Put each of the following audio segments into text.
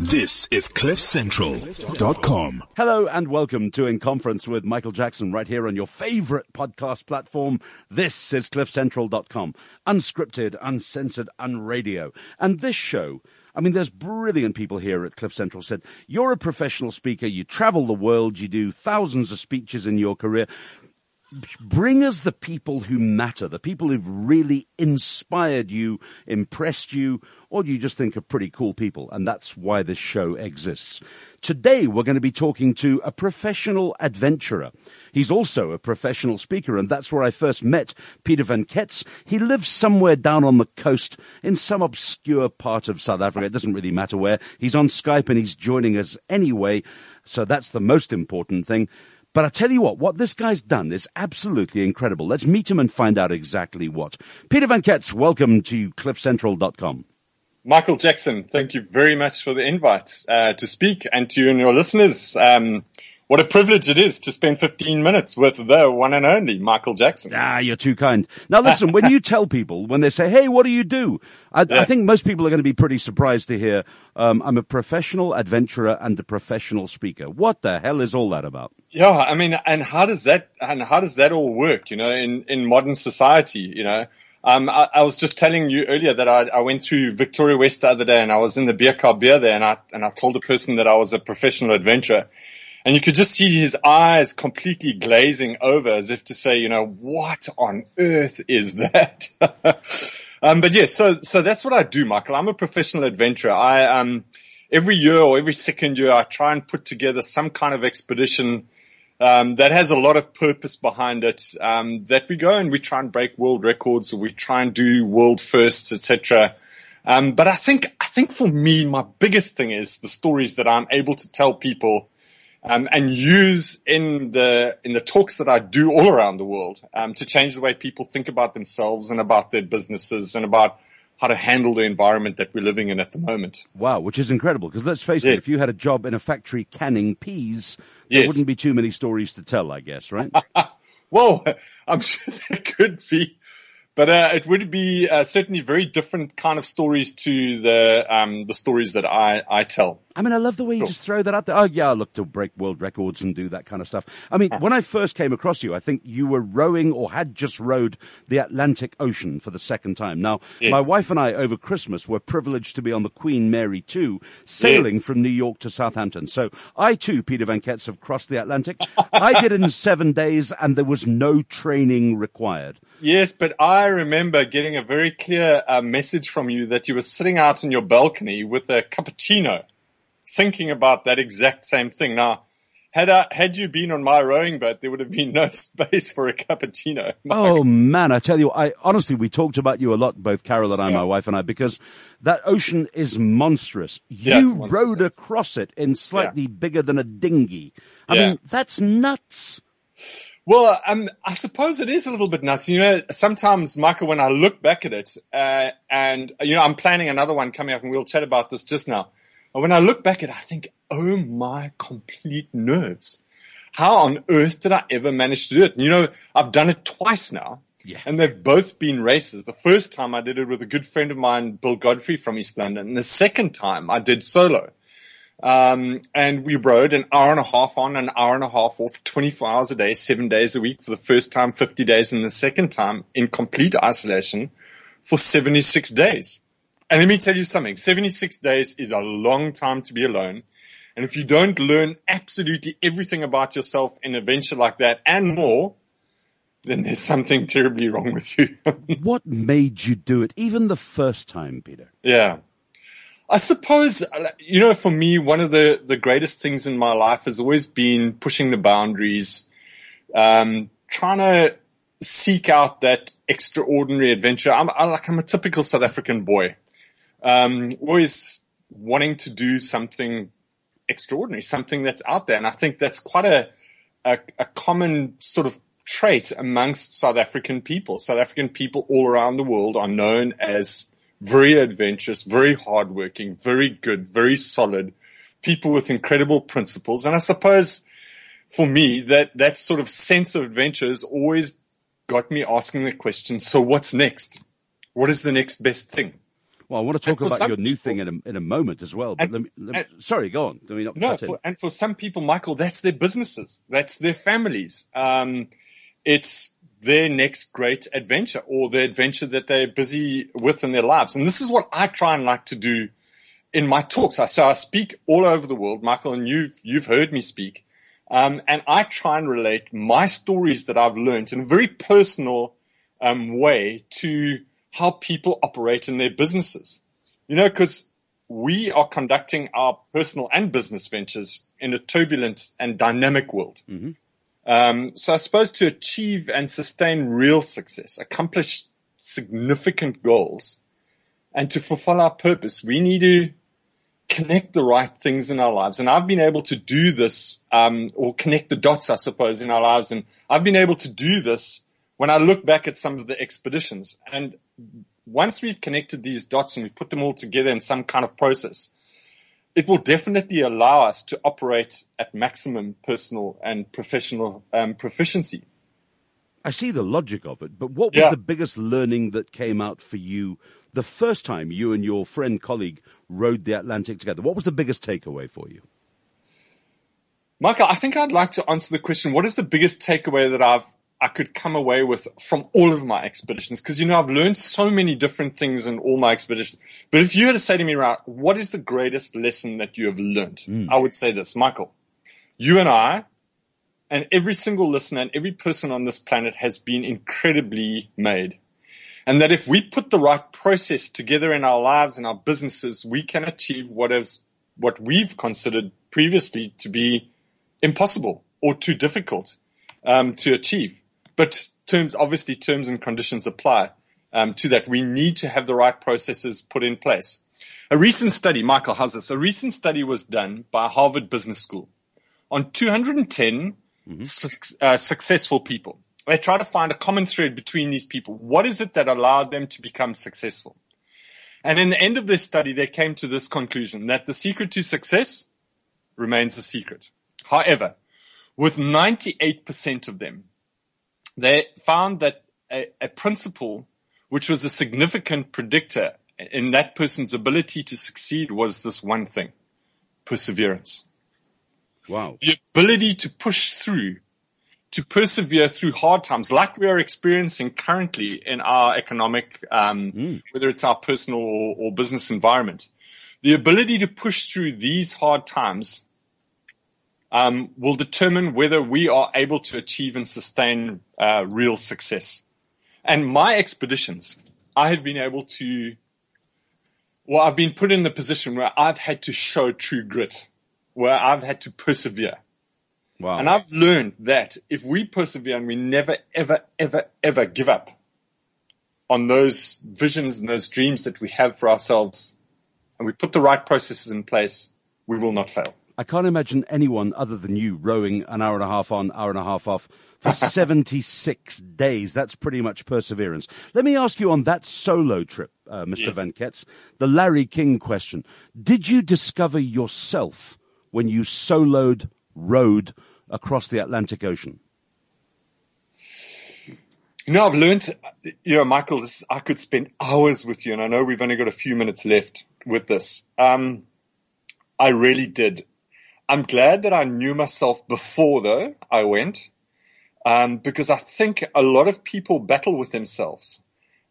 This is CliffCentral.com. Hello and welcome to In Conference with Michael Jackson right here on your favorite podcast platform. This is CliffCentral.com. Unscripted, uncensored, unradio. And this show I mean, there's brilliant people here at Cliff Central said, you're a professional speaker, you travel the world, you do thousands of speeches in your career bring us the people who matter, the people who've really inspired you, impressed you, or you just think are pretty cool people. And that's why this show exists. Today, we're going to be talking to a professional adventurer. He's also a professional speaker, and that's where I first met Peter Van Kets. He lives somewhere down on the coast in some obscure part of South Africa. It doesn't really matter where. He's on Skype and he's joining us anyway. So that's the most important thing. But I tell you what, what this guy's done is absolutely incredible. Let's meet him and find out exactly what. Peter Van Kets, welcome to cliffcentral.com. Michael Jackson, thank you very much for the invite uh, to speak and to you and your listeners. Um, what a privilege it is to spend 15 minutes with the one and only Michael Jackson. Ah, you're too kind. Now listen, when you tell people, when they say, hey, what do you do? I, yeah. I think most people are going to be pretty surprised to hear, um, I'm a professional adventurer and a professional speaker. What the hell is all that about? Yeah, I mean, and how does that, and how does that all work, you know, in, in modern society, you know? Um, I, I, was just telling you earlier that I, I, went through Victoria West the other day and I was in the beer car beer there and I, and I told the person that I was a professional adventurer and you could just see his eyes completely glazing over as if to say, you know, what on earth is that? um, but yes, so, so that's what I do, Michael. I'm a professional adventurer. I, um, every year or every second year, I try and put together some kind of expedition, um, that has a lot of purpose behind it. Um, that we go and we try and break world records, or we try and do world firsts, etc. Um, but I think I think for me, my biggest thing is the stories that I'm able to tell people um, and use in the in the talks that I do all around the world um, to change the way people think about themselves and about their businesses and about how to handle the environment that we're living in at the moment. Wow, which is incredible because let's face it, if you had a job in a factory canning peas, there yes. wouldn't be too many stories to tell, I guess, right? well, I'm sure there could be. But uh, it would be uh, certainly very different kind of stories to the um, the stories that I, I tell. I mean, I love the way you just throw that out there. Oh, yeah, I look to break world records and do that kind of stuff. I mean, when I first came across you, I think you were rowing or had just rowed the Atlantic Ocean for the second time. Now, yes. my wife and I over Christmas were privileged to be on the Queen Mary 2, sailing yes. from New York to Southampton. So I too, Peter Van Kets, have crossed the Atlantic. I did it in seven days and there was no training required. Yes, but I remember getting a very clear uh, message from you that you were sitting out on your balcony with a cappuccino thinking about that exact same thing. Now, had I, had you been on my rowing boat, there would have been no space for a cappuccino. Oh man, I tell you, I honestly, we talked about you a lot, both Carol and I, yeah. my wife and I, because that ocean is monstrous. You yeah, monstrous. rowed across it in slightly yeah. bigger than a dinghy. I mean, that's nuts. Well, um, I suppose it is a little bit nuts. You know, sometimes, Michael, when I look back at it, uh, and, you know, I'm planning another one coming up and we'll chat about this just now. And when I look back at it, I think, oh my complete nerves. How on earth did I ever manage to do it? And you know, I've done it twice now. Yeah. And they've both been races. The first time I did it with a good friend of mine, Bill Godfrey from East London. And the second time I did solo. Um, and we rowed an hour and a half on, an hour and a half off, 24 hours a day, seven days a week for the first time, 50 days, and the second time in complete isolation for 76 days. And let me tell you something, 76 days is a long time to be alone. And if you don't learn absolutely everything about yourself in a venture like that and more, then there's something terribly wrong with you. what made you do it, even the first time, Peter? Yeah. I suppose, you know, for me, one of the, the greatest things in my life has always been pushing the boundaries, um, trying to seek out that extraordinary adventure. I'm I, like, I'm a typical South African boy um, always wanting to do something extraordinary, something that's out there. And I think that's quite a, a, a common sort of trait amongst South African people. South African people all around the world are known as very adventurous, very hardworking, very good, very solid people with incredible principles. And I suppose for me that, that sort of sense of adventure has always got me asking the question, so what's next? What is the next best thing? Well, I want to talk about your new people- thing in a, in a moment as well. But let me, let me- sorry, go on. Let me not No, for, and for some people, Michael, that's their businesses. That's their families. Um, it's their next great adventure or the adventure that they're busy with in their lives. And this is what I try and like to do in my talks. I, so I speak all over the world, Michael, and you've, you've heard me speak. Um, and I try and relate my stories that I've learned in a very personal, um, way to how people operate in their businesses. You know, cause we are conducting our personal and business ventures in a turbulent and dynamic world. Um, so I suppose to achieve and sustain real success, accomplish significant goals, and to fulfill our purpose, we need to connect the right things in our lives. And I've been able to do this, um, or connect the dots, I suppose, in our lives. And I've been able to do this when I look back at some of the expeditions. And once we've connected these dots and we've put them all together in some kind of process, it will definitely allow us to operate at maximum personal and professional um, proficiency. I see the logic of it, but what was Yeah. the biggest learning that came out for you the first time you and your friend colleague rowed the Atlantic together? What was the biggest takeaway for you? Michael, I think I'd like to answer the question, what is the biggest takeaway that I've, I could come away with from all of my expeditions? Cause you know, I've learned so many different things in all my expeditions. But if you were to say to me, right, what is the greatest lesson that you have learned? I would say this, Michael, you and I and every single listener and every person on this planet has been incredibly made. And that if we put the right process together in our lives and our businesses, we can achieve what is, what we've considered previously to be impossible or too difficult um, to achieve. But terms, obviously, terms and conditions apply um, to that. We need to have the right processes put in place. A recent study, Michael, how's this? A recent study was done by Harvard Business School on 210 suc- uh, successful people. They try to find a common thread between these people. What is it that allowed them to become successful? And in the end of this study, they came to this conclusion that the secret to success remains a secret. However, with 98% of them, they found that a, a principle which was a significant predictor in that person's ability to succeed was this one thing, perseverance. Wow. The ability to push through, to persevere through hard times like we are experiencing currently in our economic, um, whether it's our personal or, or business environment. The ability to push through these hard times um, will determine whether we are able to achieve and sustain uh, real success. And my expeditions, I have been able to, well, I've been put in the position where I've had to show true grit, where I've had to persevere. Wow. And I've learned that if we persevere and we never, ever, ever, ever give up on those visions and those dreams that we have for ourselves, and we put the right processes in place, we will not fail. I can't imagine anyone other than you rowing an hour and a half on, hour and a half off for 76 days. That's pretty much perseverance. Let me ask you on that solo trip, uh, Mr. Yes. Van Kets, the Larry King question. Did you discover yourself when you soloed, rowed across the Atlantic Ocean? You know, I've learned, you know, Michael, this, I could spend hours with you and I know we've only got a few minutes left with this. Um, I really did. I'm glad that I knew myself before though I went, um, because I think a lot of people battle with themselves,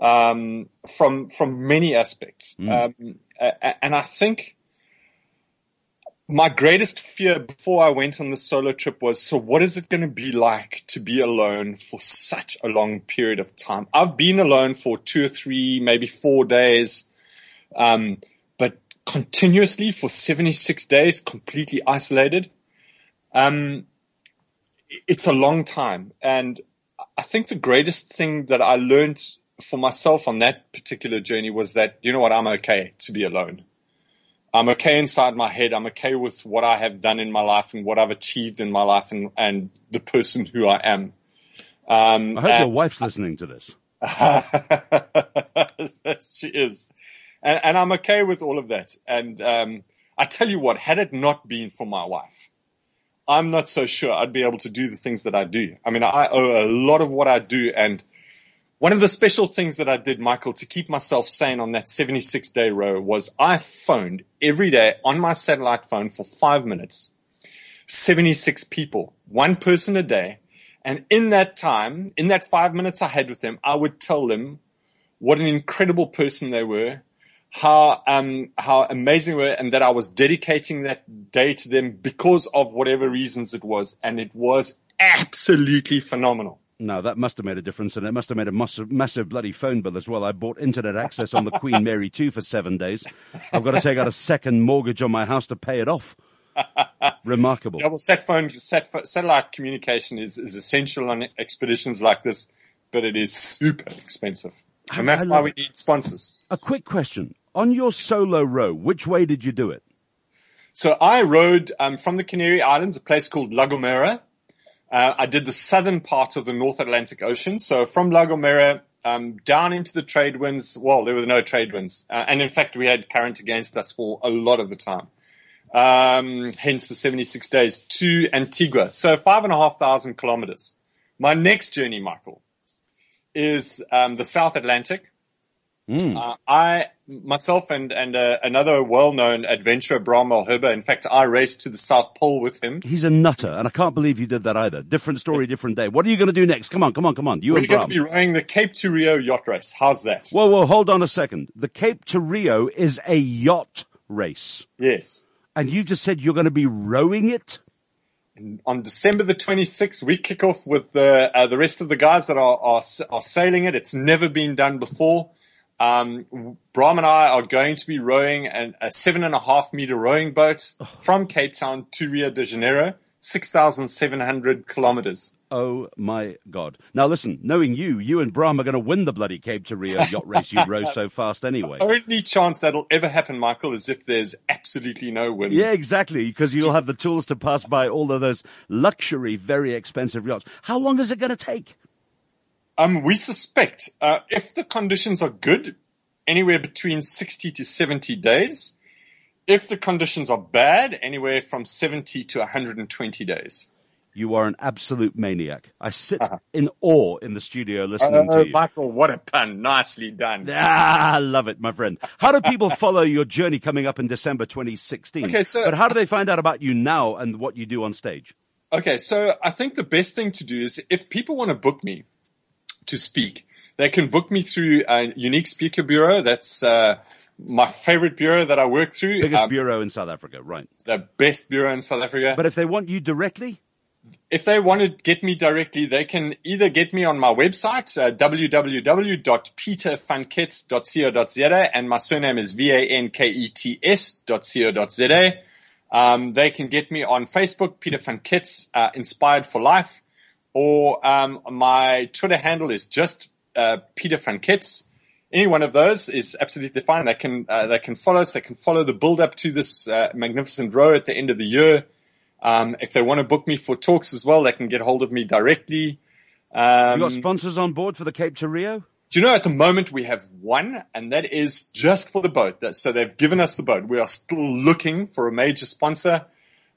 um, from, from many aspects. Um, a- a- and I think my greatest fear before I went on the solo trip was, so what is it going to be like to be alone for such a long period of time? I've been alone for two or three, maybe four days. Um, continuously for 76 days, completely isolated. Um, it's a long time. And I think the greatest thing that I learned for myself on that particular journey was that, you know what, I'm okay to be alone. I'm okay inside my head. I'm okay with what I have done in my life and what I've achieved in my life and, and the person who I am. Um, I hope your wife's listening to this. she is. And, and I'm okay with all of that. And, um, I tell you what, had it not been for my wife, I'm not so sure I'd be able to do the things that I do. I mean, I owe a lot of what I do and One of the special things that I did, Michael, to keep myself sane on that 76 day row was I phoned every day on my satellite phone for five minutes, 76 people, one person a day. And in that time, in that five minutes I had with them, I would tell them what an incredible person they were, how um, how amazing they were, and that I was dedicating that day to them because of whatever reasons it was, and it was absolutely phenomenal. No, that must have made a difference, and it must have made a massive, massive bloody phone bill as well. I bought internet access on the Queen Mary 2 for seven days. I've got to take out a second mortgage on my house to pay it off. Remarkable. Double sat phone, sat, satellite communication is, is essential on expeditions like this, but it is super expensive. And that's why we need sponsors. A quick question. On your solo row, which way did you do it? So I rowed um, from the Canary Islands, a place called La Gomera, uh, I did the southern part of the North Atlantic Ocean. So from La Gomera um, down into the trade winds. Well, there were no trade winds, uh, and in fact, we had current against us for a lot of the time. Um, hence the 76 days to Antigua. So five and a half thousand kilometers. My next journey, Michael, is um, the South Atlantic. Mm. Uh, I myself and and uh, another well-known adventurer, Bram Malherbe. In fact, I raced to the South Pole with him. He's a nutter, and I can't believe you did that either. Different story, different day. What are you going to do next? Come on, come on, come on. You We're and Bram. going to be rowing the Cape to Rio yacht race. How's that? Whoa, whoa, hold on a second. The Cape to Rio is a yacht race. Yes. And you just said you're going to be rowing it. And on December the 26th, we kick off with the uh, the rest of the guys that are, are are sailing it. It's never been done before. Um, Bram and I are going to be rowing an, a seven and a half meter rowing boat oh. from Cape Town to Rio de Janeiro, 6,700 kilometers. Oh my God. Now listen, knowing you, you and Bram are going to win the bloody Cape to Rio yacht race you row so fast anyway. The only chance that'll ever happen, Michael, is if there's absolutely no wind. Yeah, exactly, because you'll have the tools to pass by all of those luxury, very expensive yachts. How long is it going to take? Um, we suspect uh, if the conditions are good, anywhere between 60 to 70 days. If the conditions are bad, anywhere from 70 to 120 days. You are an absolute maniac. I sit uh-huh. in awe in the studio listening uh, to you. Michael, what a pun. Nicely done. Ah, I love it, my friend. How do people follow your journey coming up in December 2016? Okay, so, but how do they find out about you now and what you do on stage? Okay, so I think the best thing to do is if people want to book me, to speak. They can book me through a unique speaker bureau. That's uh, my favorite bureau that I work through. Biggest um, bureau in South Africa, right? The best bureau in South Africa. But if they want you directly? If they want to get me directly, they can either get me on my website, uh, www.pietervankets.co.za, and my surname is V-A-N-K-E-T-S.co.za. Um, they can get me on Facebook, Peter Van Kets, uh, Inspired for Life or um, my Twitter handle is just uh, Peter Van Kets. Any one of those is absolutely fine. They can uh, they can follow us. They can follow the build up to this uh, magnificent row at the end of the year. Um, if they want to book me for talks as well, they can get hold of me directly. Um, you got sponsors on board for the Cape to Rio? Do you know at the moment we have one, and that is just for the boat. So they've given us the boat. We are still looking for a major sponsor.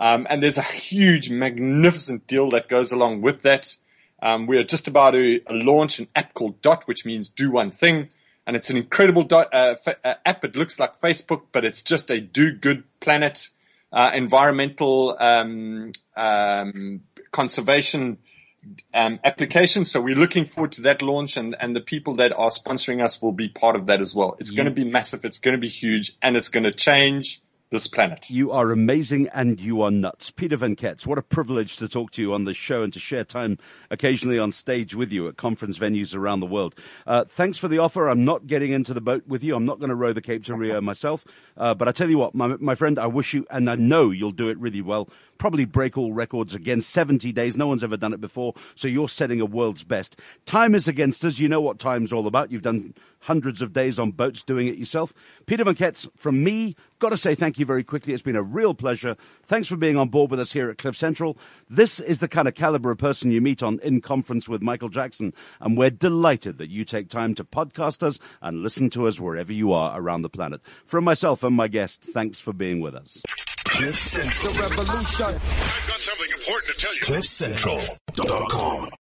Um, and there's a huge, magnificent deal that goes along with that. Um, we are just about to launch an app called Dot, which means do one thing. And it's an incredible dot, uh, uh, app. It looks like Facebook, but it's just a do good planet, uh, environmental, um, um, conservation, um, application. So we're looking forward to that launch and, and the people that are sponsoring us will be part of that as well. It's going to be massive. It's going to be huge and it's going to change this planet. You are amazing and you are nuts. Peter Van Kets, what a privilege to talk to you on this show and to share time occasionally on stage with you at conference venues around the world. Uh, thanks for the offer. I'm not getting into the boat with you. I'm not going to row the Cape to Rio myself. Uh, but I tell you what, my, my friend, I wish you, and I know you'll do it really well probably break all records again. 70 days. No one's ever done it before. So you're setting a world's best. Time is against us. You know what time's all about. You've done hundreds of days on boats doing it yourself. Peter Van Kets, from me, got to say thank you very quickly. It's been a real pleasure. Thanks for being on board with us here at Cliff Central. This is the kind of caliber of person you meet on In Conference with Michael Jackson. And we're delighted that you take time to podcast us and listen to us wherever you are around the planet. From myself and my guest, thanks for being with us. Cliff Central. The revolution. I've got something important to tell you. CliffCentral.com.